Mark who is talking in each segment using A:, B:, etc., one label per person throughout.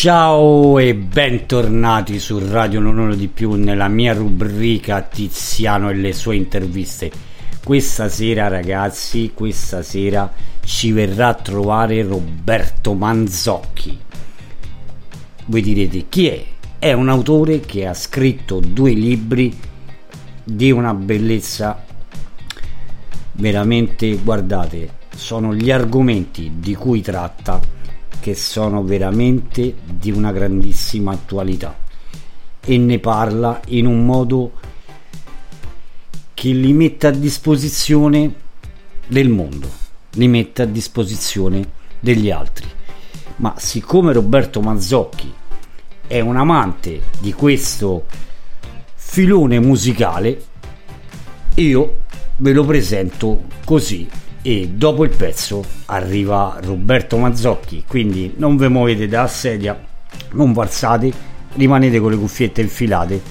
A: Ciao e bentornati su Radio Non di Più nella mia rubrica Tiziano e le sue interviste. Questa sera ragazzi, questa sera ci verrà a trovare Roberto Manzocchi. Voi direte chi è? È un autore che ha scritto due libri di una bellezza veramente, guardate, sono gli argomenti di cui tratta che sono veramente di una grandissima attualità e ne parla in un modo che li mette a disposizione del mondo, li mette a disposizione degli altri. Ma siccome Roberto Mazzocchi è un amante di questo filone musicale, io ve lo presento così e dopo il pezzo arriva Roberto Mazzocchi. Quindi non ve muovete dalla sedia non vi alzate rimanete con le cuffiette infilate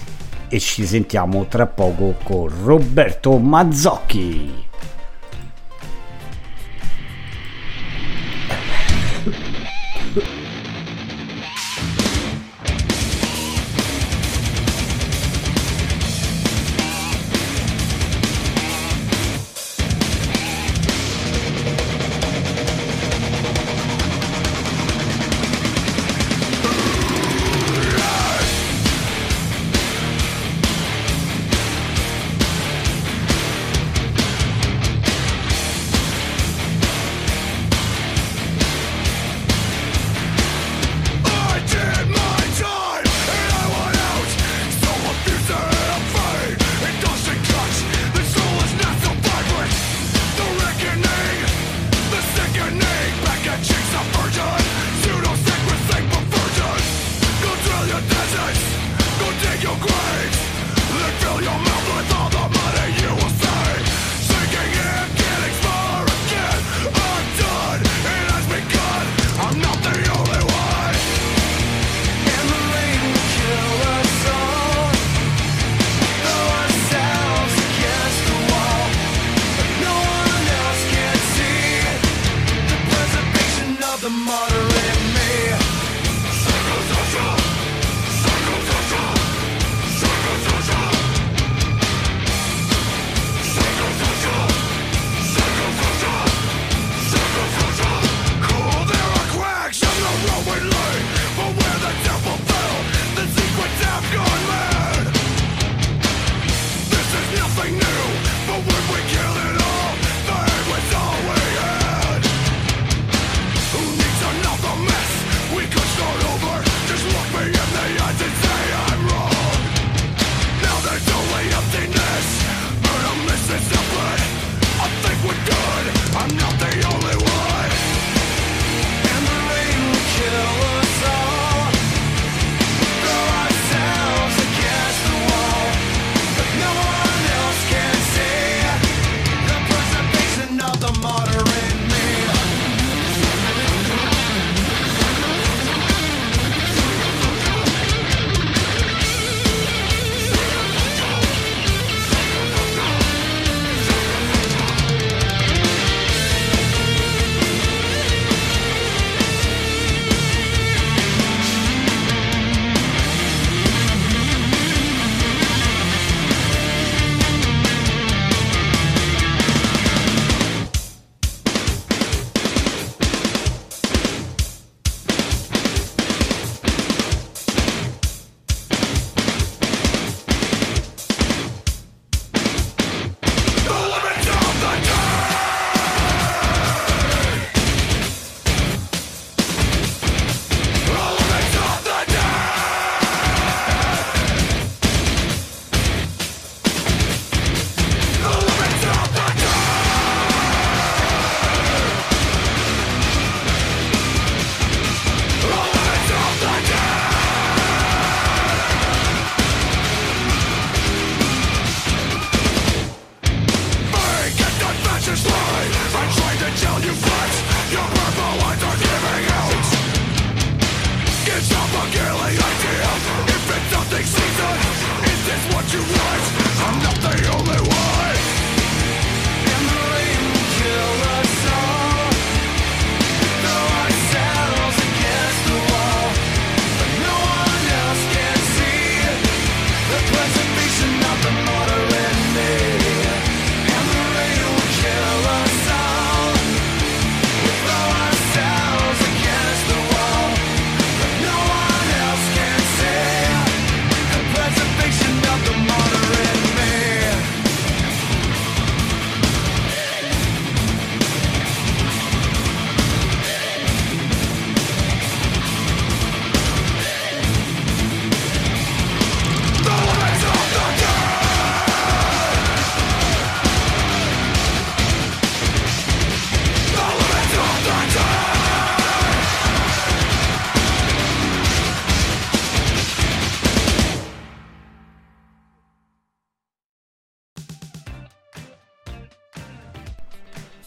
A: e ci sentiamo tra poco con Roberto Mazzocchi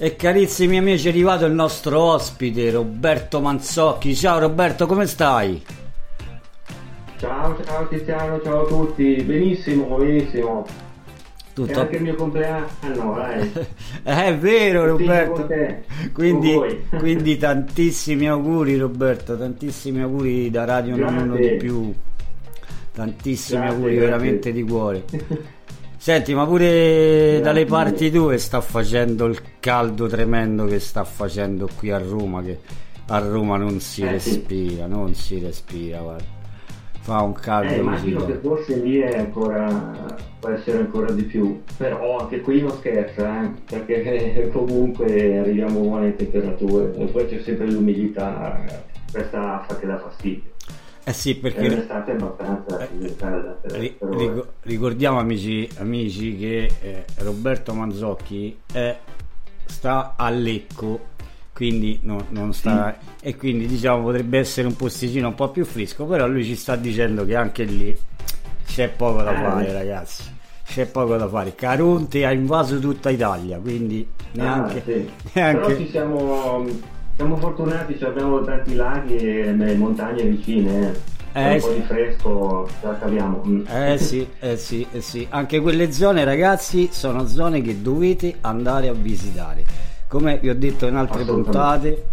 A: E carissimi amici, è arrivato il nostro ospite Roberto Manzocchi. Ciao Roberto, come stai?
B: Ciao, ciao Cristiano, ciao a tutti. Benissimo, benissimo. Tutto... È anche il mio compleanno, dai.
A: è vero Roberto. Quindi, quindi, tantissimi auguri Roberto, tantissimi auguri da Radio Non Uno di più. Tantissimi grazie, auguri grazie. veramente di cuore. Senti, ma pure dalle parti tue sta facendo il caldo tremendo che sta facendo qui a Roma, che a Roma non si eh, respira, sì. non si respira, guarda. Fa un caldo
B: eh, immagino che forse lì è ancora, può essere ancora di più, però anche qui non scherza, eh, perché comunque arriviamo a buone temperature e poi c'è sempre l'umidità, questa fa che dà fastidio.
A: Eh sì, perché
B: l'estate è abbastanza eh, calda.
A: Ri- ricordiamo amici, amici che eh, Roberto Manzocchi è, sta a Lecco, quindi no, non sta sì. e quindi diciamo potrebbe essere un posticino un po' più fresco, però lui ci sta dicendo che anche lì c'è poco da eh, fare, ragazzi. C'è poco da fare. Caronte ha invaso tutta Italia, quindi neanche, ah, sì. neanche...
B: Però ci siamo siamo fortunati, abbiamo tanti laghi e montagne vicine. Eh, un po' di fresco ce caviamo.
A: Mm. Eh sì, eh sì, eh sì. Anche quelle zone, ragazzi, sono zone che dovete andare a visitare. Come vi ho detto in altre puntate,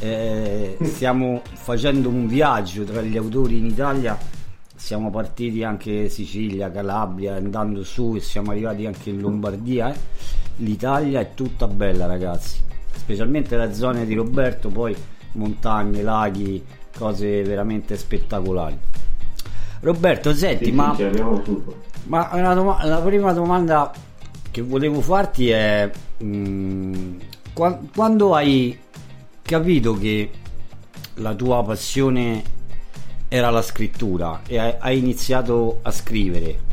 A: eh, stiamo facendo un viaggio tra gli autori in Italia. Siamo partiti anche Sicilia, Calabria, andando su e siamo arrivati anche in Lombardia. Eh. L'Italia è tutta bella, ragazzi specialmente le zone di Roberto, poi montagne, laghi, cose veramente spettacolari. Roberto, senti, sì, ma, sì, ma doma- la prima domanda che volevo farti è mh, mm, qua- quando hai capito che la tua passione era la scrittura e hai, hai iniziato a scrivere?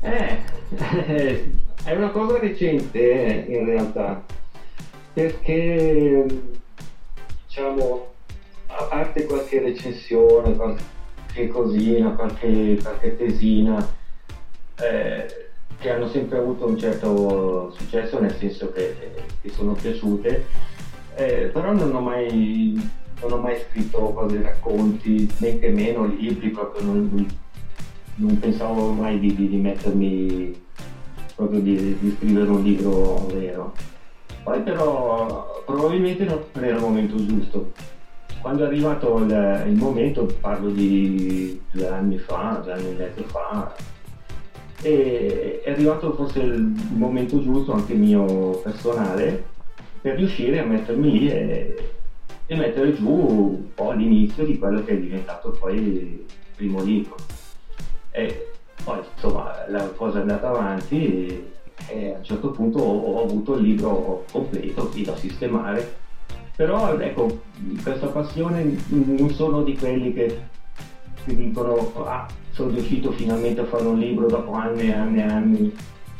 B: Eh, È una cosa recente eh, in realtà, perché diciamo, a parte qualche recensione, qualche cosina, qualche, qualche tesina, eh, che hanno sempre avuto un certo successo, nel senso che, che sono piaciute, eh, però non ho mai non ho mai scritto cose, racconti, né che meno libri, proprio non, non pensavo mai di, di, mettermi proprio di, di scrivere un libro vero. Poi però probabilmente non era il momento giusto. Quando è arrivato il, il momento, parlo di due anni fa, due anni e mezzo fa, è arrivato forse il momento giusto, anche mio personale, per riuscire a mettermi lì e, e mettere giù un po' l'inizio di quello che è diventato poi il primo libro. E poi insomma la cosa è andata avanti e a un certo punto ho, ho avuto il libro completo qui da sistemare. Però ecco, questa passione non sono di quelli che ti dicono ah, sono riuscito finalmente a fare un libro dopo anni e anni e anni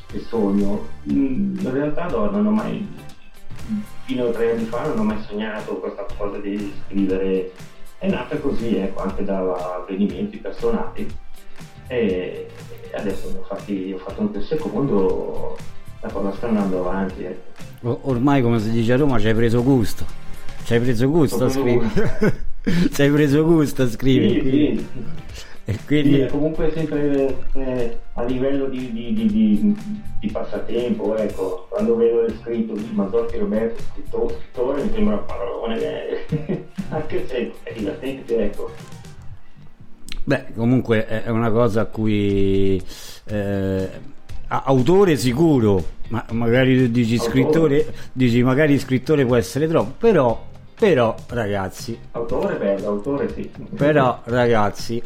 B: che sogno. In realtà no, non ho mai, fino a tre anni fa non ho mai sognato questa cosa di scrivere. È nata così, ecco, anche da avvenimenti personali e adesso ho, fatti, ho fatto un secondo, la cosa sta andando avanti. Ecco.
A: Ormai come si dice a Roma ci hai preso gusto, ci hai preso gusto a scrivere. ci hai preso gusto a scrivere.
B: Sì, sì. E quindi... Sì, comunque sempre eh, a livello di, di, di, di, passatempo, ecco, quando vedo il scritto di Mazzocchi Roberto, scrittore, scrittore mi sembra una parolone, eh, anche se è divertente, ecco.
A: Beh, comunque è una cosa a cui eh, autore sicuro, ma magari dici scrittore, dici magari scrittore può essere troppo, però, però ragazzi,
B: autore bello, autore sì.
A: Però ragazzi,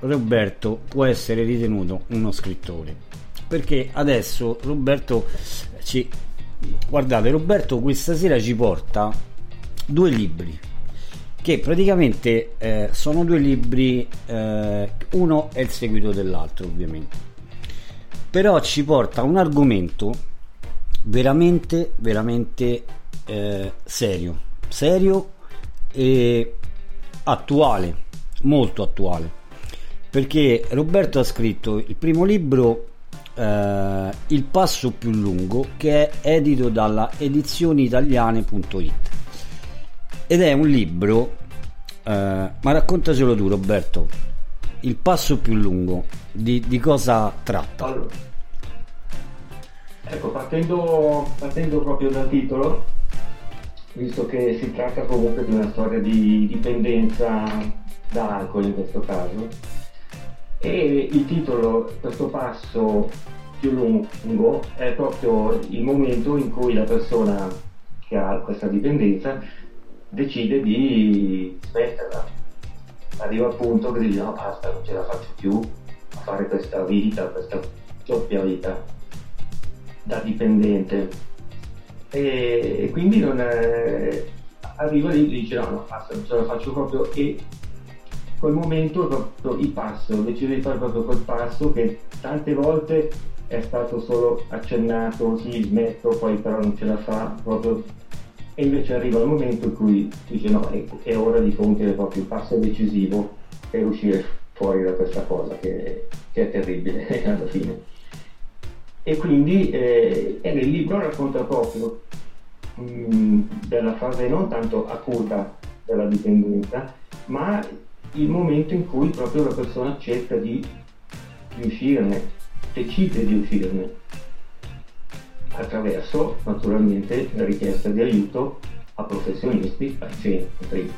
A: Roberto può essere ritenuto uno scrittore. Perché adesso Roberto ci guardate, Roberto questa sera ci porta due libri che praticamente eh, sono due libri, eh, uno è il seguito dell'altro ovviamente, però ci porta a un argomento veramente, veramente eh, serio, serio e attuale, molto attuale, perché Roberto ha scritto il primo libro eh, Il passo più lungo che è edito dalla edizioniitaliane.it ed è un libro eh, ma raccontacelo tu Roberto Il passo più lungo di, di cosa tratta?
B: Allora, ecco, partendo, partendo proprio dal titolo, visto che si tratta comunque di una storia di dipendenza da alcol in questo caso, e il titolo, questo passo più lungo, è proprio il momento in cui la persona che ha questa dipendenza decide di smetterla. Arriva al punto che dice no basta, non ce la faccio più a fare questa vita, questa doppia vita da dipendente. E, e quindi non è, arriva lì e dice no, no, basta, non ce la faccio proprio e quel momento è proprio il passo, decide di fare proprio quel passo che tante volte è stato solo accennato, sì, smetto, poi però non ce la fa, proprio e invece arriva il momento in cui dice no, è, è ora di compiere proprio il passo decisivo per uscire fuori da questa cosa che, che è terribile alla fine. E quindi eh, nel libro racconta proprio mh, della fase non tanto acuta della dipendenza, ma il momento in cui proprio la persona cerca di, di uscirne, decide di uscirne attraverso naturalmente la richiesta di aiuto a professionisti, a centri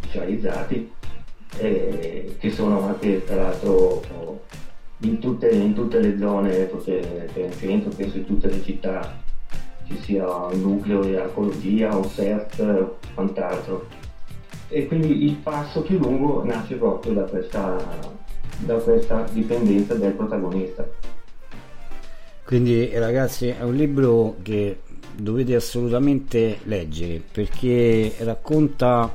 B: specializzati, eh, che sono anche tra l'altro in tutte, in tutte le zone, perché c'è centro, penso in tutte le città ci sia un nucleo di arcologia, un CERT, quant'altro. E quindi il passo più lungo nasce proprio da questa, da questa dipendenza del protagonista.
A: Quindi ragazzi è un libro che dovete assolutamente leggere perché racconta,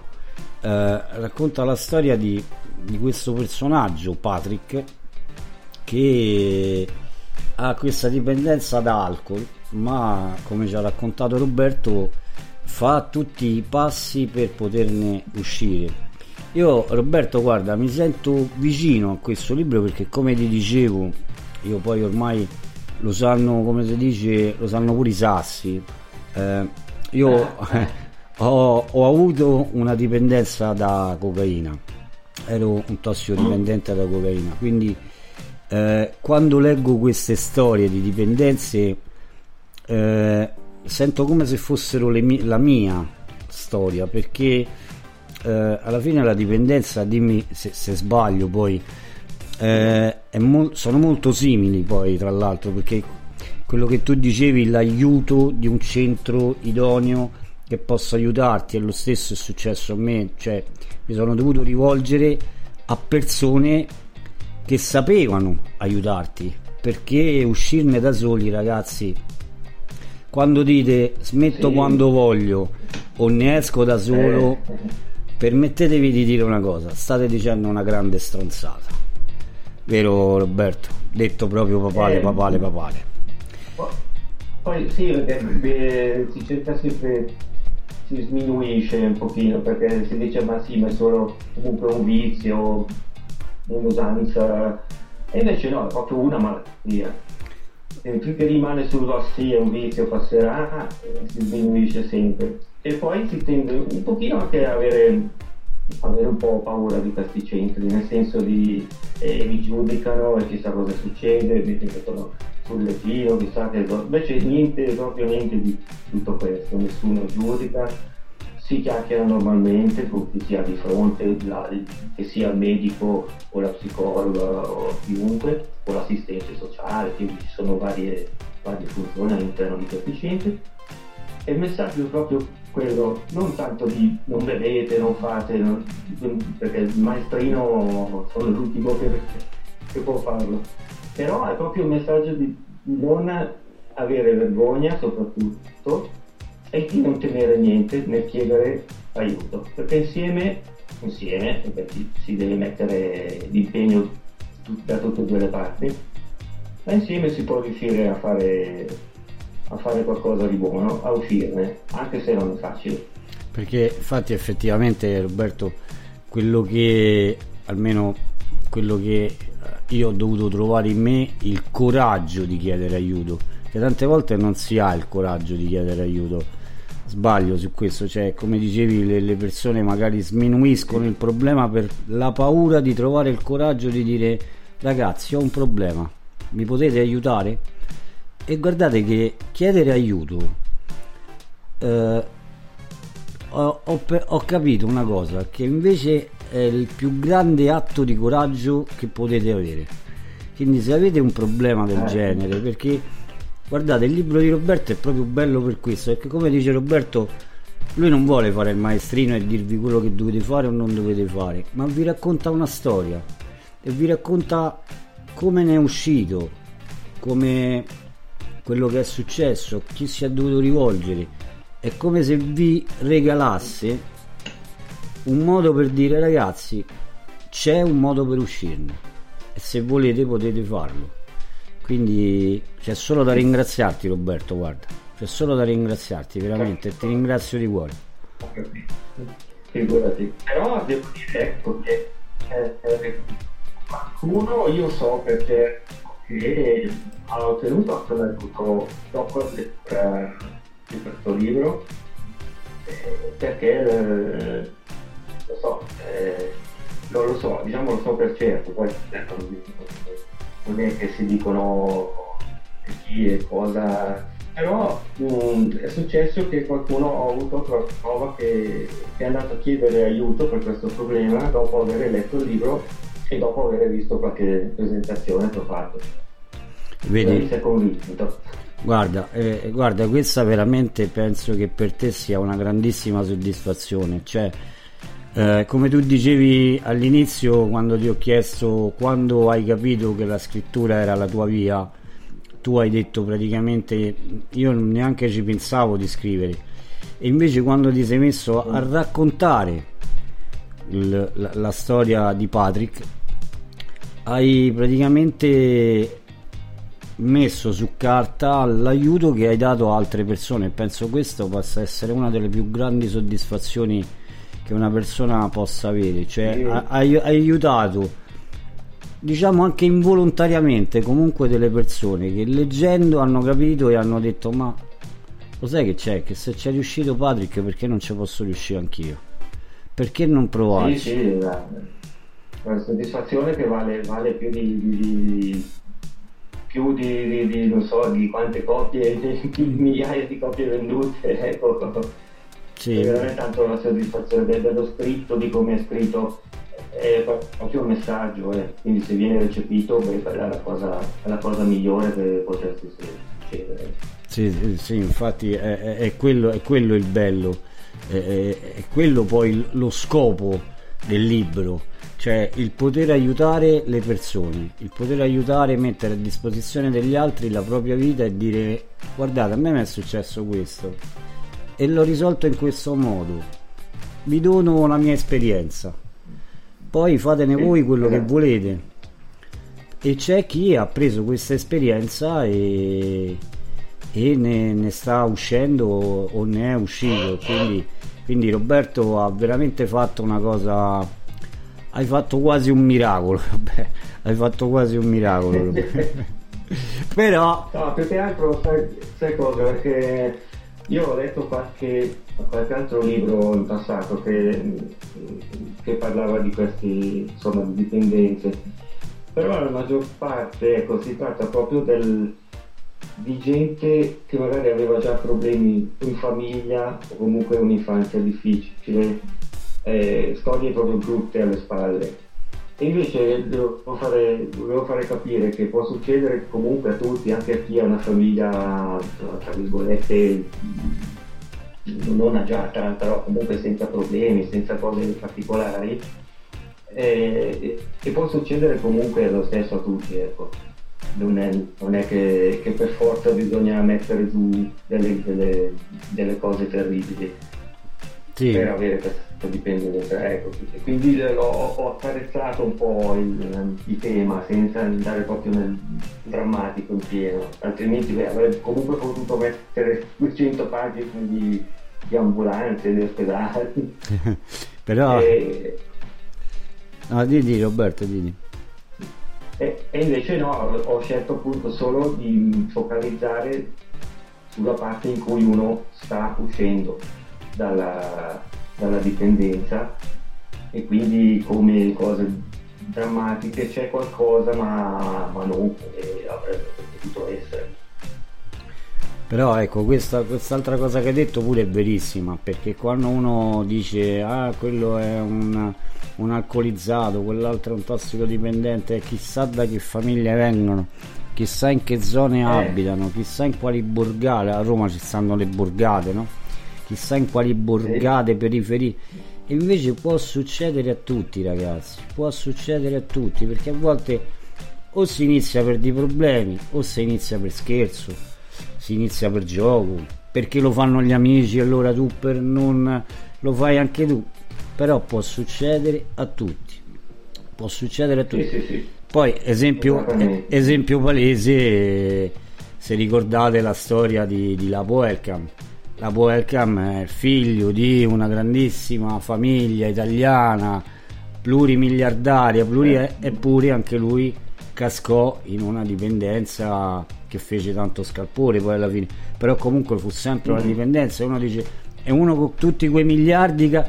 A: eh, racconta la storia di, di, questo personaggio, Patrick, che ha questa dipendenza da alcol, ma come ci ha raccontato Roberto fa tutti i passi per poterne uscire. Io Roberto guarda mi sento vicino a questo libro perché come ti dicevo io poi ormai lo sanno, come si dice, lo sanno pure i sassi. Eh, io ho, ho, avuto una dipendenza da cocaina, ero un tossicodipendente da cocaina, quindi eh, quando leggo queste storie di dipendenze eh, sento come se fossero mie, la mia storia, perché eh, alla fine la dipendenza, dimmi se, se sbaglio poi, eh, mo- sono molto simili poi tra l'altro perché quello che tu dicevi l'aiuto di un centro idoneo che possa aiutarti è lo stesso è successo a me cioè mi sono dovuto rivolgere a persone che sapevano aiutarti perché uscirne da soli ragazzi quando dite smetto sì. quando voglio o ne esco da solo eh. permettetevi di dire una cosa state dicendo una grande stronzata vero Roberto? Detto proprio papale, eh, papale, papale.
B: Poi sì, perché beh, si cerca sempre, si sminuisce un pochino perché si dice ma sì, ma è solo comunque un vizio, un'usanza, e invece no, è proprio una malattia. E finché rimane sullo sì, è un vizio, passerà, si sminuisce sempre. E poi si tende un pochino anche a avere avere un po' paura di questi centri, nel senso di eh, mi giudicano e chissà cosa succede, mi mettono sul lettino, chissà che cosa. Invece niente, proprio niente di tutto questo, nessuno giudica, si chiacchiera normalmente con chi si ha di fronte, la, che sia il medico o la psicologa o chiunque, o l'assistente sociale, quindi ci sono varie, varie funzioni all'interno di questi centri. E il messaggio proprio quello non tanto di non bevete, non fate, non, perché il maestrino sono l'ultimo che, che, può farlo, però è proprio un messaggio di, non avere vergogna soprattutto e di non temere niente nel chiedere aiuto, perché insieme, insieme perché si deve mettere l'impegno da tutte e due le parti, ma insieme si può riuscire a fare a fare qualcosa di buono, a uscirne, anche se non è facile.
A: Perché infatti effettivamente Roberto, quello che almeno quello che eh, io ho dovuto trovare in me il coraggio di chiedere aiuto, che tante volte non si ha il coraggio di chiedere aiuto. Sbaglio su questo, cioè come dicevi le, le persone magari sminuiscono il problema per la paura di trovare il coraggio di dire ragazzi ho un problema, mi potete aiutare? E guardate che chiedere aiuto eh, ho, ho, ho capito una cosa, che invece è il più grande atto di coraggio che potete avere. Quindi se avete un problema del
B: Eh.
A: genere, perché guardate il libro di Roberto è proprio bello per questo, perché come dice Roberto, lui non vuole fare il maestrino e dirvi quello che dovete fare o non dovete fare, ma vi racconta una storia e vi racconta come ne è uscito, come quello che è successo, chi si è dovuto rivolgere. È come se vi regalasse un modo per dire ragazzi c'è un modo per uscirne e se volete potete farlo quindi c'è solo da ringraziarti Roberto guarda c'è solo da ringraziarti veramente e ti ringrazio di cuore
B: figurati. Però devo dire ecco che eh, eh, qualcuno io so perché che ha ottenuto assoluto dopo lettura di questo libro eh, perché eh, lo so, eh, non lo so, diciamo lo so per certo, poi certo, non è che si dicono chi e cosa però mm, è successo che qualcuno ha avuto la prova che, che è andato a chiedere aiuto per questo problema dopo aver letto il libro e dopo aver visto qualche presentazione che ho fatto.
A: Vedi
B: si è convinto.
A: Guarda, eh, guarda, questa veramente penso che per te sia una grandissima soddisfazione. Cioè, eh, come tu dicevi all'inizio, quando ti ho chiesto quando hai capito che la scrittura era la tua via, tu hai detto praticamente io neanche ci pensavo di scrivere. E invece quando ti sei messo a raccontare il- la, la storia di Patrick, hai praticamente messo su carta l'aiuto che hai dato a altre persone. Penso questo possa essere una delle più grandi soddisfazioni che una persona possa avere. Cioè,
B: Sì.
A: ha- hai, hai aiutato, diciamo anche involontariamente, comunque delle persone che leggendo hanno capito e hanno detto: Ma lo sai che c'è? Che se c'è riuscito Patrick, perché non ci posso riuscire anch'io? Perché non
B: Sì,
A: provarci?
B: sì, la, una soddisfazione che vale, vale più di, di- di- più di, di- non so di quante copie, di migliaia di copie vendute, ecco.
A: Sì.
B: È veramente tanto la soddisfazione de- dello scritto, di come è scritto, è proprio un messaggio, eh. quindi se viene recepito beh, è la cosa, è la cosa migliore che potesse succedere.
A: Sì, sì, infatti è, è- quello, è quello il bello, è, è- quello poi lo scopo del libro, cioè il poter aiutare le persone, il poter aiutare, mettere a disposizione degli altri la propria vita e dire guardate a me mi è successo questo e l'ho risolto in questo modo, vi dono la mia esperienza, poi fatene voi quello che
B: esatto.
A: volete. E c'è chi ha preso questa esperienza e, e ne, ne sta uscendo o, o ne è uscito quindi, quindi Roberto ha veramente fatto una cosa hai fatto quasi un miracolo vabbè, hai fatto quasi un miracolo però
B: No, più che altro sai, sai cosa? Perché io ho letto qualche, qualche altro libro in passato che, che parlava di questi, insomma, di dipendenze. Però la maggior parte, ecco, si tratta proprio del, di gente che magari aveva già problemi in famiglia o comunque un'infanzia difficile, eh, storie proprio brutte alle spalle. E invece devo fare, dovevo fare capire che può succedere comunque a tutti, anche a chi ha una famiglia, tra virgolette, non agiata, però comunque senza problemi, senza cose particolari, e, e può succedere comunque lo stesso a tutti, ecco. Non è, non è che, che per forza bisogna mettere giù delle, delle- delle cose terribili
A: sì,
B: per avere questa dipendenza. Ecco, quindi ho, ho accarezzato un po' il, il tema senza andare proprio nel drammatico in pieno, altrimenti beh, avrei comunque potuto mettere 200 pagine di, di ambulanze, di ospedali.
A: però
B: E-
A: no, di, di Roberto di.
B: Invece no, ho scelto appunto solo di focalizzare sulla parte in cui uno sta uscendo dalla, dalla dipendenza e quindi come cose drammatiche c'è qualcosa ma, ma non come avrebbe potuto essere.
A: Però ecco, questa, quest'altra cosa che hai detto pure è verissima, perché quando uno dice ah quello è un, un alcolizzato, quell'altro è un tossicodipendente, chissà da che famiglie vengono, chissà in che zone eh. abitano, chissà in quali borgate, a Roma ci stanno le borgate, no? Chissà in quali borgate, periferie e invece può succedere a tutti ragazzi, può succedere a tutti perché a volte o si inizia per dei problemi o si inizia per scherzo, si inizia per gioco, perché lo fanno gli amici allora tu per non lo fai anche tu. Però può succedere a tutti. Può succedere a tutti.
B: Sì, sì, sì.
A: Poi esempio, esempio palese se ricordate la storia di, di Lapo Elcam la Welcome è figlio di una grandissima famiglia italiana plurimiliardaria pluri- eh. eppure anche lui cascò in una dipendenza che fece tanto scalpore poi alla fine però comunque fu sempre una mm. dipendenza. Uno dice è uno con tutti quei miliardi che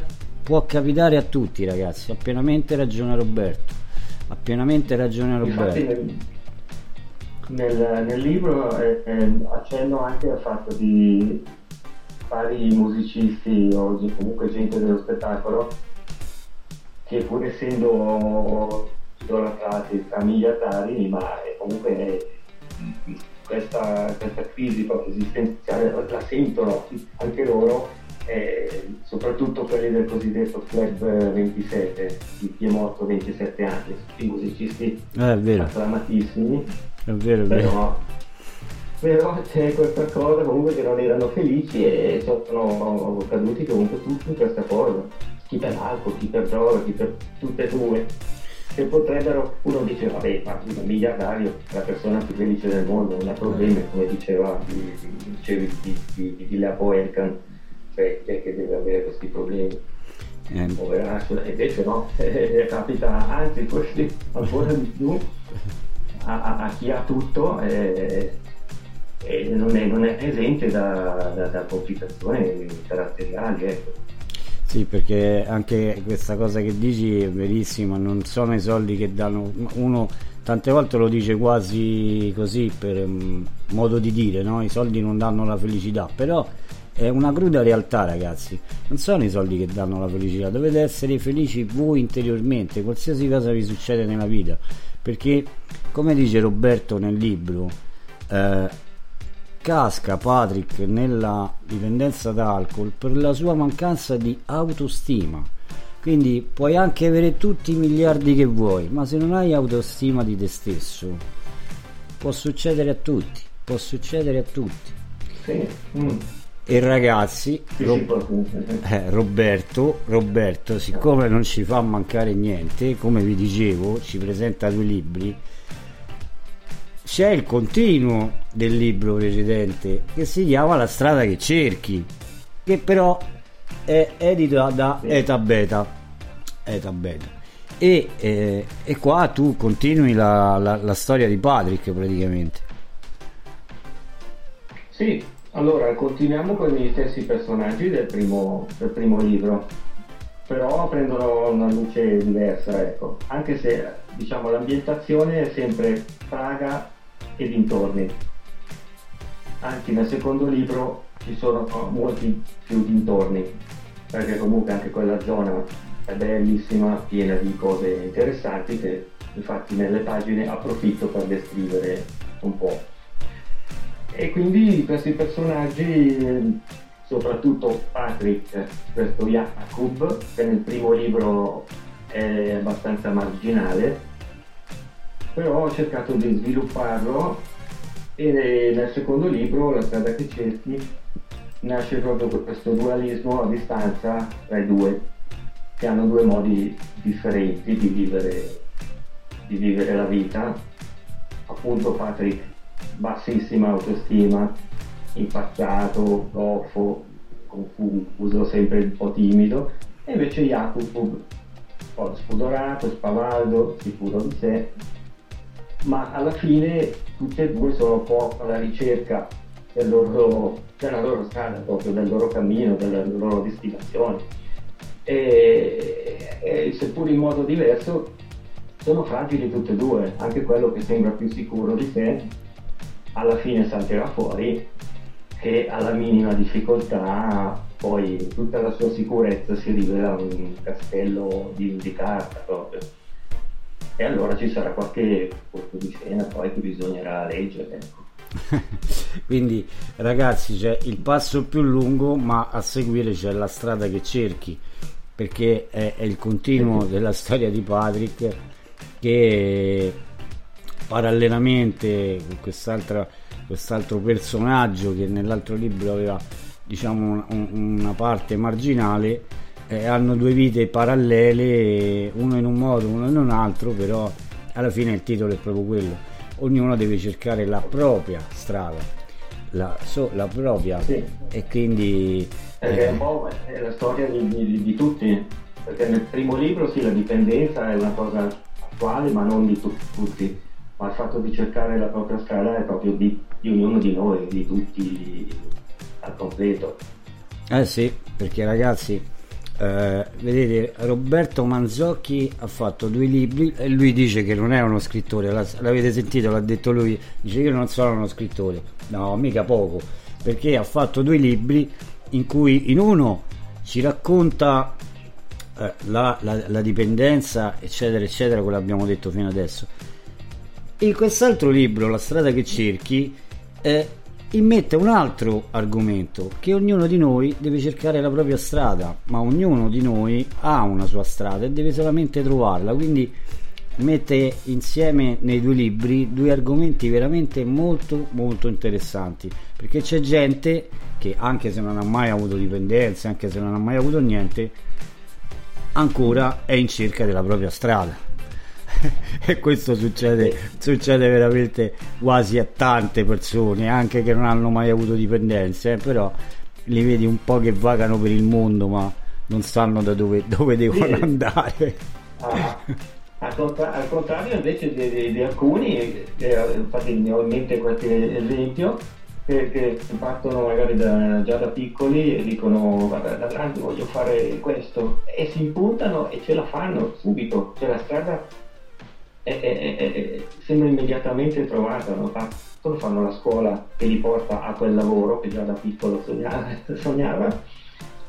A: può capitare a tutti ragazzi. Ha pienamente ragione Roberto. Ha pienamente ragione Roberto.
B: Infatti, nel, nel, libro eh, eh, accenno anche al fatto di vari musicisti o comunque gente dello spettacolo che pur essendo idolatrati tra miliardari, ma comunque questa, questa crisi proprio esistenziale la sentono anche loro, eh, soprattutto quelli del cosiddetto Club 27, di chi è morto 27 anni, tutti musicisti
A: eh,
B: acclamatissimi,
A: è vero, è vero.
B: però però c'è questa cosa comunque che non erano felici e sono caduti comunque tutti in questa cosa chi per l'alcol, chi per droga, chi per tutte e due che potrebbero, uno dice vabbè ma un miliardario la persona più felice del mondo non ha problemi come diceva dicevi di, di, di, di Leopo Elkan cioè chi è che deve avere questi problemi eh. poveraccio invece no eh, capita anzi forse ancora di più a, a, a chi ha tutto eh, e non è, non è esente da, da, da complicazioni caratteriali. Ecco.
A: Sì, perché anche questa cosa che dici è verissima, non sono i soldi che danno uno tante volte lo dice quasi così per um, modo di dire, no? I soldi non danno la felicità, però è una cruda realtà, ragazzi. Non sono i soldi che danno la felicità, dovete essere felici voi interiormente, qualsiasi cosa vi succede nella vita, perché come dice Roberto nel libro, eh, casca Patrick nella dipendenza d'alcol per la sua mancanza di autostima. Quindi puoi anche avere tutti i miliardi che vuoi, ma se non hai autostima di te stesso, può succedere a tutti, può succedere a tutti.
B: Sì. Mm.
A: E ragazzi, Ro- eh, Roberto, Roberto, siccome non ci fa mancare niente, come vi dicevo, ci presenta due libri c'è il continuo del libro precedente che si chiama La strada che cerchi, che però è edito da Eta Beta. Eta Beta. E, eh, e qua tu continui la, la, la storia di Patrick praticamente.
B: Sì, allora continuiamo con gli stessi personaggi del primo, del primo libro, però prendono una luce diversa, ecco. Anche se diciamo l'ambientazione è sempre Praga e dintorni. Anche nel secondo libro ci sono molti più dintorni, perché comunque anche quella zona è bellissima, piena di cose interessanti che infatti nelle pagine approfitto per descrivere un po'. E quindi questi personaggi, soprattutto Patrick, questo Jakub, che nel primo libro è abbastanza marginale, però ho cercato di svilupparlo e nel secondo libro, La strada che cerchi, nasce proprio questo dualismo a distanza tra i due, che hanno due modi differenti di vivere, di vivere la vita. Appunto Patrick, bassissima autostima, impacciato, goffo, confuso, sempre un po' timido, e invece Jacopo, un po' spudorato, spavaldo, sicuro di sé, ma alla fine tutte e due sono un po' alla ricerca del loro, della loro strada, proprio del loro cammino, della loro destinazione. E, e seppur in modo diverso sono fragili tutte e due, anche quello che sembra più sicuro di sé alla fine salterà fuori e alla minima difficoltà poi tutta la sua sicurezza si rivela un castello di, di carta proprio e allora ci sarà qualche colpo di scena poi che bisognerà leggere ecco.
A: quindi ragazzi c'è il passo più lungo ma a seguire c'è la strada che cerchi perché è, è il continuo della storia di Patrick che parallelamente con quest'altra, quest'altro personaggio che nell'altro libro aveva diciamo un, una parte marginale eh, hanno due vite parallele uno in un modo uno in un altro però alla fine il titolo è proprio quello. Ognuno deve cercare la propria strada la, so, la propria. Sì. e quindi
B: eh, è un po' è la storia di, di, di, tutti perché nel primo libro sì la dipendenza è una cosa attuale ma non di tu, tutti. Ma il fatto di cercare la propria strada è proprio di, di ognuno di noi di tutti al completo.
A: Eh sì perché ragazzi eh, vedete Roberto Manzocchi ha fatto due libri e lui dice che non è uno scrittore. L'avete sentito l'ha detto lui. Dice io non sono uno scrittore. No mica poco perché ha fatto due libri in cui in uno ci racconta eh, la, la, la, dipendenza eccetera eccetera quello abbiamo detto fino adesso. In quest'altro libro La strada che cerchi eh, immette un altro argomento che ognuno di noi deve cercare la propria strada ma ognuno di noi ha una sua strada e deve solamente trovarla. Quindi mette insieme nei due libri due argomenti veramente molto molto interessanti perché c'è gente che anche se non ha mai avuto dipendenze anche se non ha mai avuto niente ancora è in cerca della propria strada e questo succede, succede veramente quasi a tante persone anche che non hanno mai avuto dipendenze eh, però li vedi un po' che vagano per il mondo ma non sanno da dove, dove devono sì. andare
B: ah. Al, contra- al, contrario invece di, di, di alcuni, eh, infatti ne ho in mente qualche esempio, che, che partono magari da, già da piccoli e dicono guarda da grande voglio fare questo e si impuntano e ce la fanno subito, cioè la strada è, è, è, sembra immediatamente trovata, no? Fatto, fanno la scuola che li porta a quel lavoro che già da piccolo sognava, sognava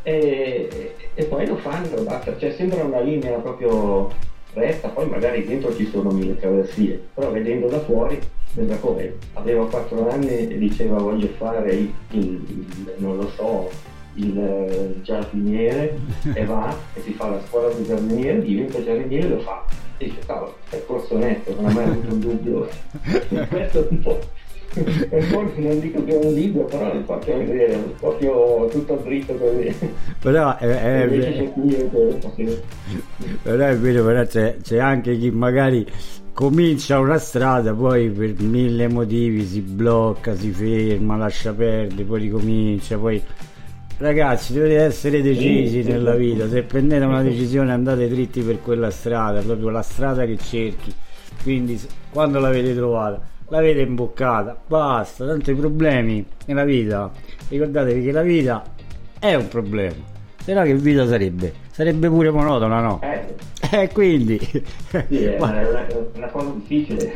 B: e, e, poi lo fanno, basta, cioè sembra una linea proprio retta, poi magari dentro ci sono mille traversie, però vedendo da fuori sembra come aveva 4 anni e diceva voglio fare il, il non lo so, il eh, giardiniere e va e si fa la scuola di giardiniere, diventa giardiniere e lo fa. Dice cavolo, è corso netto, non ho mai avuto un dubbio. Questo è un po' e forse non dico che è un libro, però è faccio vedere, proprio tutto dritto così.
A: Però è, è, è, però è vero, però c'è, c'è anche chi magari comincia una strada, poi per mille motivi si blocca, si ferma, lascia perdere, poi ricomincia, poi ragazzi dovete essere decisi nella vita, se prendete una decisione andate dritti per quella strada, proprio la strada che cerchi, quindi quando l'avete trovata l'avete imboccata, basta, tanto i problemi nella vita, ricordatevi che la vita è un problema, se no che vita sarebbe? Sarebbe pure monotona, no?
B: Eh,
A: eh quindi...
B: Sì, è una, una, cosa difficile.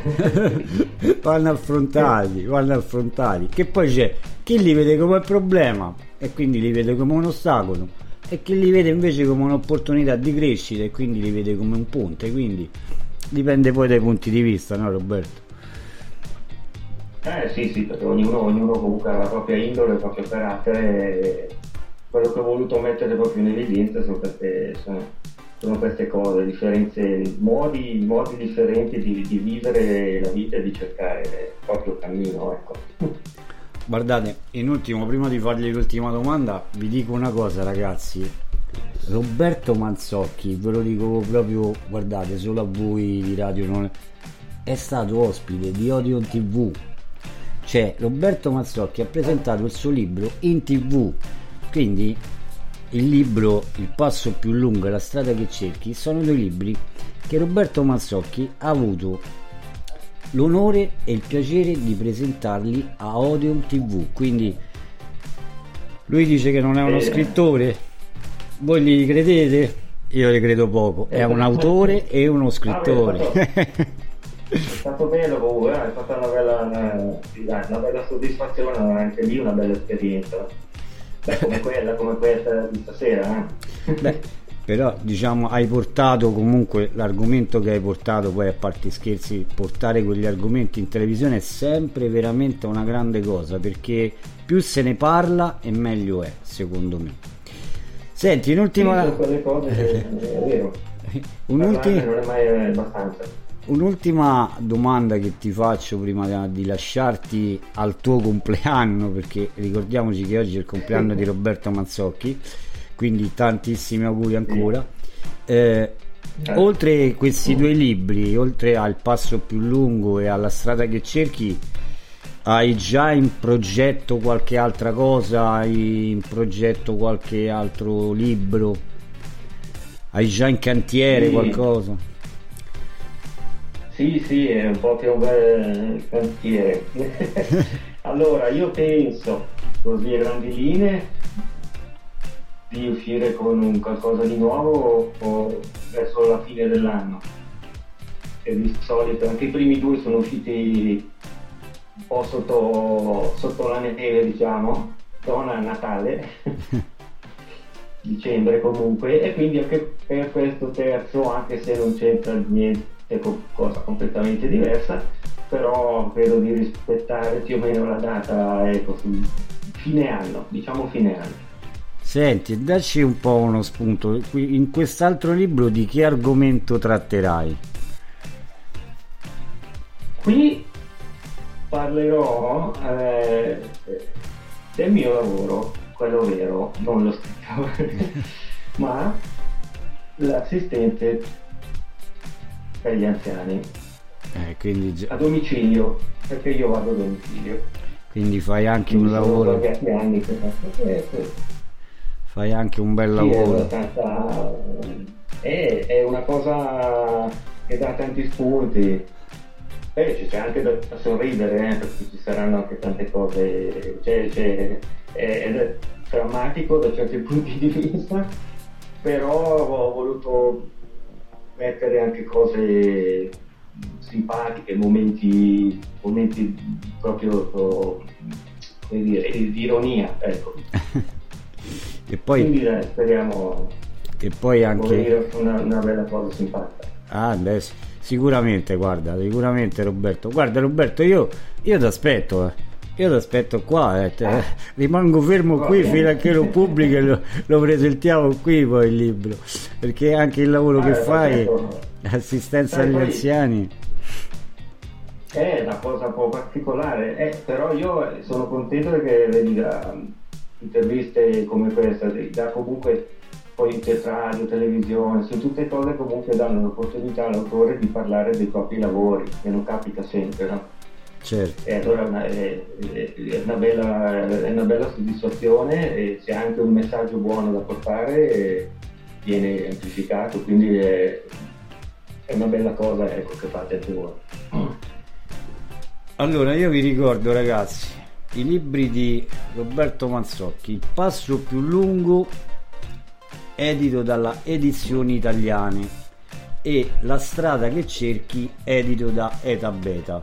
A: vanno affrontati, vanno affrontati. Che poi c'è chi li vede come problema e quindi li vede come un ostacolo e chi li vede invece come un'opportunità di crescita e quindi li vede come un ponte, quindi dipende poi dai punti di vista, no Roberto?
B: Eh sì, sì, perché ognuno, ognuno comunque ha la propria indole, il proprio carattere. Quello che ho voluto mettere proprio in evidenza sono queste, sono, sono queste cose, differenze, modi, modi differenti di, di, vivere la vita e di cercare il proprio cammino. Ecco.
A: Guardate, in ultimo, prima di fargli l'ultima domanda, vi dico una cosa ragazzi. Roberto Manzocchi, ve lo dico proprio, guardate, solo a voi di radio, non è stato ospite di Odeon TV cioè Roberto Mazzocchi ha presentato il suo libro in tv quindi il libro Il passo più lungo e la strada che cerchi sono due libri che Roberto Mazzocchi ha avuto l'onore e il piacere di presentarli a Odeon TV. Quindi lui dice che non è uno
B: Eh.
A: scrittore, voi gli credete? Io le credo poco, è un autore e uno scrittore.
B: È stato bello comunque, eh, è stata una bella, una, una bella soddisfazione, anche lì una bella esperienza. Beh, come quella, come questa di stasera. Eh.
A: Beh, però diciamo hai portato comunque l'argomento che hai portato, poi a parte scherzi, portare quegli argomenti in televisione è sempre veramente una grande cosa perché più se ne parla e meglio è, secondo me. Senti, in
B: Sì, cose
A: un'ultima,
B: non è mai abbastanza.
A: un'ultima domanda che ti faccio prima di lasciarti al tuo compleanno, perché ricordiamoci che oggi è il compleanno di Roberto Mazzocchi, quindi tantissimi auguri ancora. Eh, oltre questi due libri, oltre al passo più lungo e alla strada che cerchi, hai già in progetto qualche altra cosa? Hai in progetto qualche altro libro? Hai già in cantiere
B: Sì.
A: qualcosa?
B: Sì, sì, è un po' più un bel cantiere. allora, io penso, così a grandi linee, di uscire con un qualcosa di nuovo o verso la fine dell'anno. E di solito anche i primi due sono usciti un po' sotto, sotto la neve, diciamo, zona Natale. dicembre comunque e quindi anche per questo terzo anche se non c'entra niente con cosa completamente diversa però credo di rispettare più o meno la data ecco sul fine anno diciamo fine anno
A: Senti, dacci un po' uno spunto. In quest'altro libro di che argomento tratterai?
B: qui parlerò eh, del mio lavoro quello vero non lo scrittore ma l'assistente per gli anziani.
A: Eh, già-
B: a domicilio perché io vado a domicilio.
A: Quindi fai anche un
B: Quindi sono
A: lavoro,
B: anni che faccio questo
A: fai anche un bel
B: Sì, è
A: lavoro.
B: abbastanza è, è una cosa che dà tanti spunti. Beh, c'è anche da, da sorridere eh, perché ci saranno anche tante cose. C'è, c'è- è, ed è drammatico da certi punti di vista però ho voluto mettere anche cose simpatiche momenti, momenti proprio come dire, di ironia ecco
A: E poi,
B: quindi dai, speriamo
A: e poi anche...
B: una, una bella cosa simpatica.
A: Ah, beh, sicuramente, guarda, sicuramente Roberto. Guarda Roberto, io, io ti aspetto, eh. Io ti aspetto qua, eh, te- rimango fermo qui
B: bene.
A: fino a che lo pubblichi e lo, lo presentiamo qui poi il libro. Perché anche il lavoro che
B: Eh,
A: fai,
B: perfetto.
A: assistenza agli
B: poi-
A: anziani,
B: È una cosa un po' particolare, eh, però io sono contento vedi da interviste come questa, da comunque poi in radio, televisione, sono tutte cose comunque danno l'opportunità all'autore di parlare dei propri lavori, che non capita sempre, no?
A: certo.
B: E allora è una, è- è- è una bella, è una bella soddisfazione e c'è anche un messaggio buono da portare e viene amplificato, quindi è, è una bella cosa ecco, che fate anche voi.
A: Allora, io vi ricordo ragazzi, i libri di Roberto Mazzocchi, Il passo più lungo, edito dalla Edizioni Italiane e La strada che cerchi, edito da Eta Beta.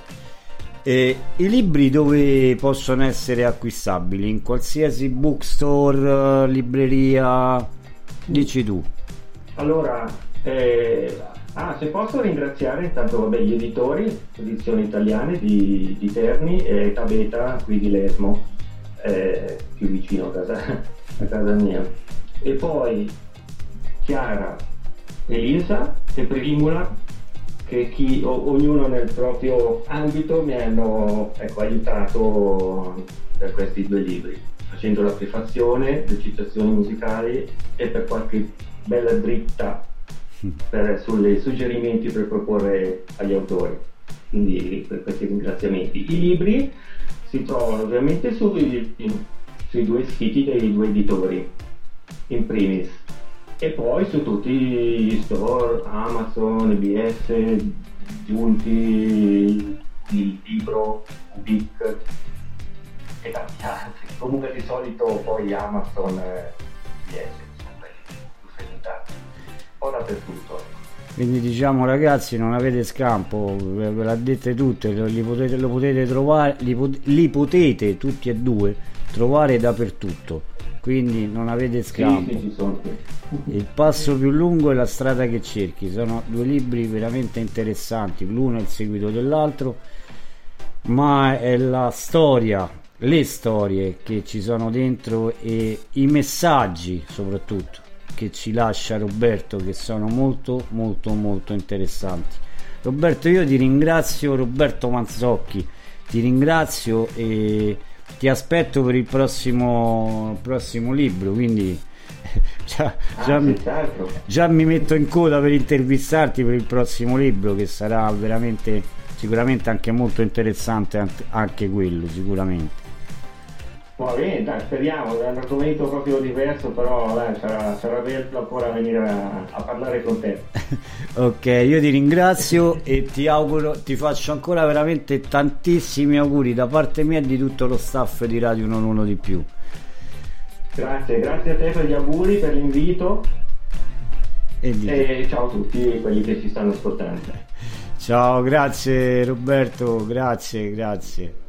A: E I libri dove possono essere acquistabili? In qualsiasi bookstore, eh, libreria, dici tu.
B: Allora, eh, ah, se posso ringraziare intanto vabbè, gli editori, edizioni italiane di, di Terni e Tabeta qui di Lesmo, eh, più vicino a casa, a casa mia. E poi Chiara, Elisa e Primula, che chi, o- ognuno nel proprio ambito mi hanno ecco, aiutato per questi due libri, facendo la prefazione, le citazioni musicali e per qualche bella dritta per, sulle suggerimenti per proporre agli autori. Quindi per questi ringraziamenti. I libri si trovano ovviamente sui, sui due siti dei due editori, in primis, e poi su tutti gli store, Amazon, EBS, Giunti, il libro, Ubic e tanti altri. Comunque di solito poi Amazon eh, riesce, sono quelli più seguitati. Po' dappertutto.
A: Quindi diciamo ragazzi non avete scampo, ve ve l'ha dette tutte, li potete, lo potete trovare, li, pot- li potete tutti e due trovare dappertutto, quindi non avete scampo. Il passo più lungo è la strada che cerchi, sono due libri veramente interessanti, l'uno è il seguito dell'altro, ma è la storia, le storie che ci sono dentro e i messaggi soprattutto che ci lascia Roberto che sono molto molto molto interessanti. Roberto io ti ringrazio, Roberto Manzocchi, ti ringrazio e ti aspetto per il prossimo, prossimo libro, quindi già, già
B: Ah,
A: mi-
B: senz'altro.
A: Già mi metto in coda per intervistarti per il prossimo libro che sarà veramente sicuramente anche molto interessante ant- anche quello sicuramente.
B: Va bene, dai, speriamo, è un argomento proprio diverso, però dai, sarà, sarà bello ancora venire a, a parlare con te.
A: Ok, io ti ringrazio e ti auguro, ti faccio ancora veramente tantissimi auguri da parte mia e di tutto lo staff di Radio 11 di più.
B: Grazie, grazie a te per gli auguri, per l'invito
A: E
B: e ciao a tutti quelli che ci stanno ascoltando.
A: Ciao, grazie Roberto, grazie, grazie.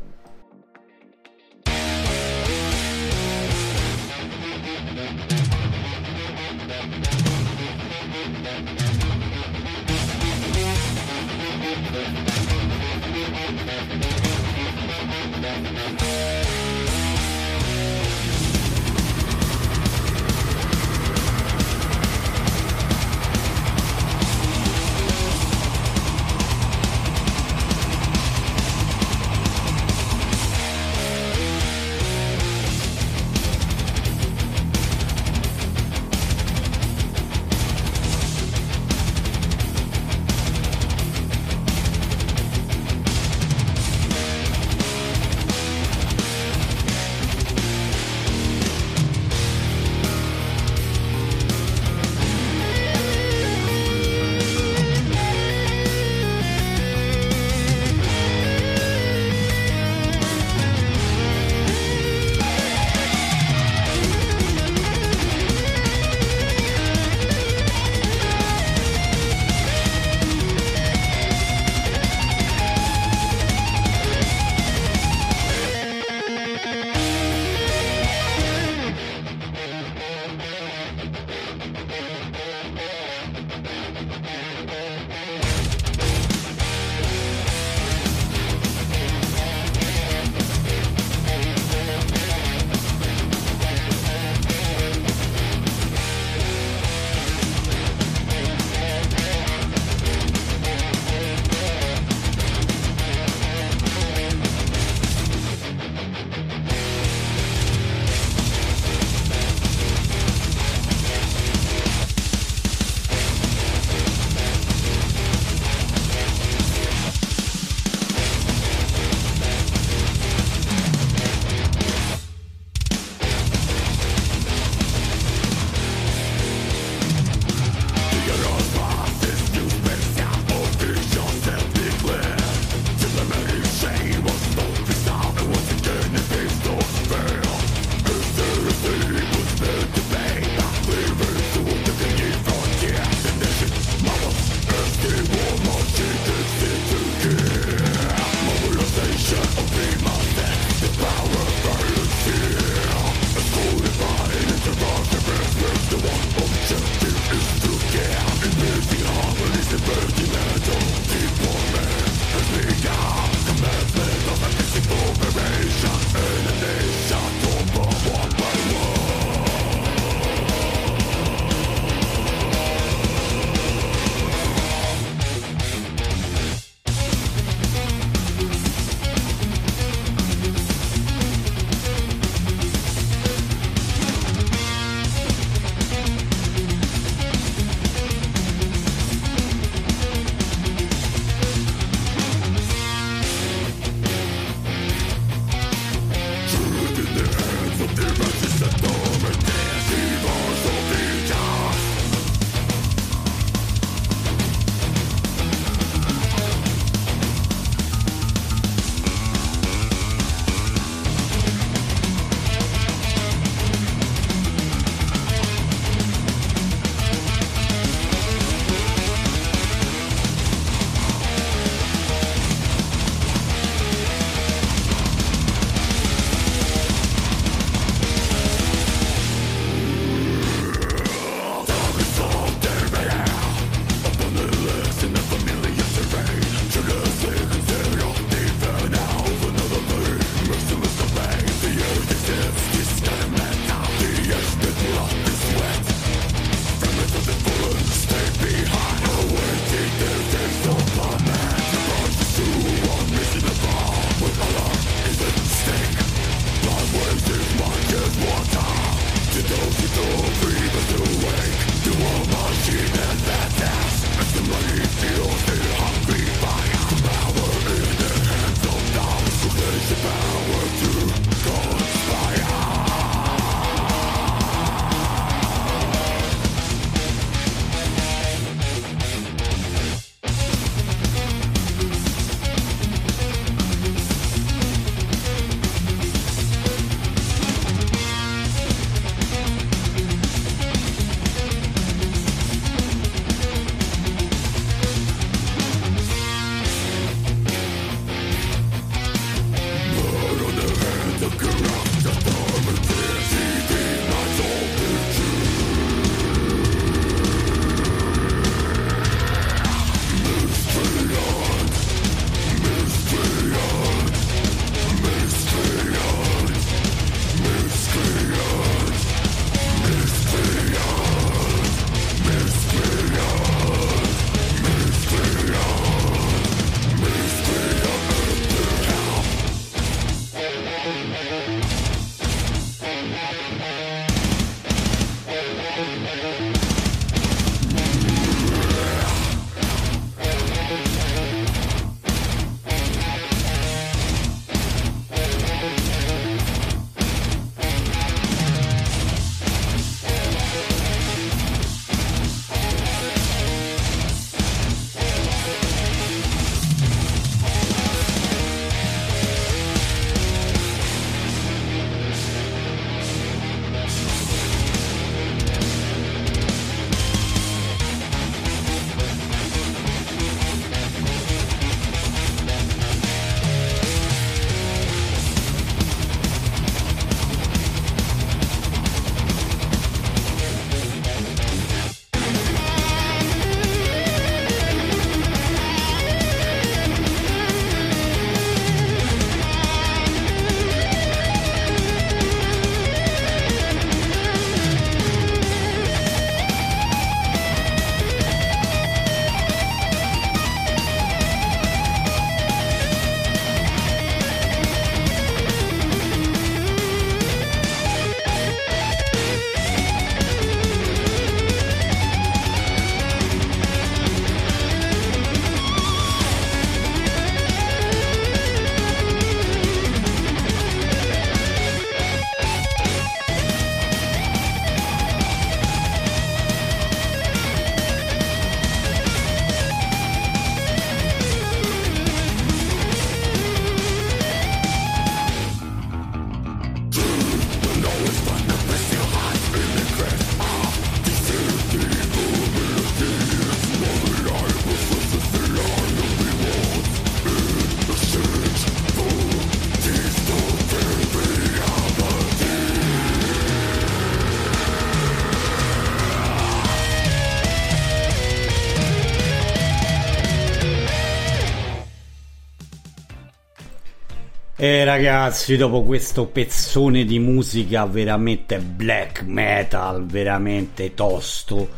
A: E ragazzi, dopo questo pezzone di musica veramente black metal, veramente tosto,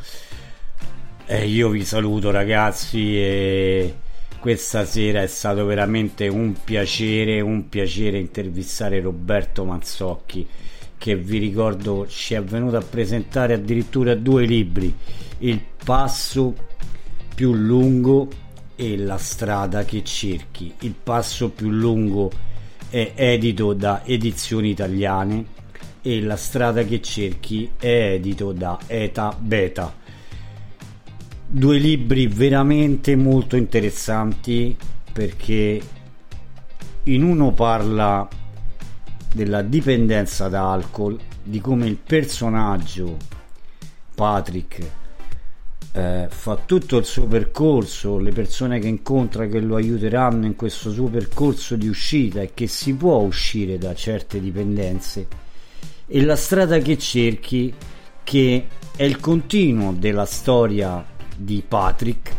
A: eh, io vi saluto ragazzi e questa sera è stato veramente un piacere, un piacere intervistare Roberto Mazzocchi che vi ricordo ci è venuto a presentare addirittura due libri, Il passo più lungo e La strada che cerchi. Il passo più lungo è edito da Edizioni Italiane e La strada che cerchi è edito da Eta Beta. Due libri veramente molto interessanti perché in uno parla della dipendenza da alcol, di come il personaggio Patrick eh, fa tutto il suo percorso, le persone che incontra che lo aiuteranno in questo suo percorso di uscita e che si può uscire da certe dipendenze e la strada che cerchi che è il continuo della storia di Patrick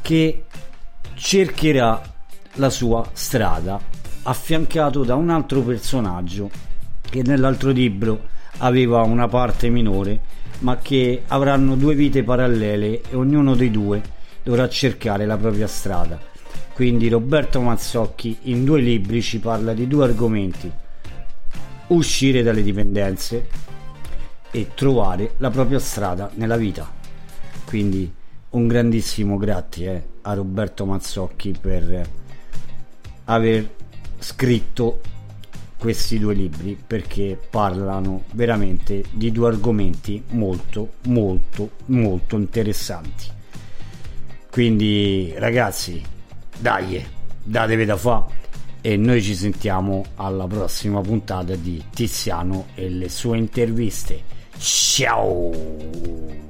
A: che cercherà la sua strada affiancato da un altro personaggio che nell'altro libro aveva una parte minore ma che avranno due vite parallele e ognuno dei due dovrà cercare la propria strada. Quindi Roberto Mazzocchi in due libri ci parla di due argomenti, uscire dalle dipendenze e trovare la propria strada nella vita. Quindi un grandissimo grazie eh, a Roberto Mazzocchi per aver scritto questi due libri perché parlano veramente di due argomenti molto molto molto interessanti. Quindi ragazzi dai datevi da fa e noi ci sentiamo alla prossima puntata di Tiziano e le sue interviste. Ciao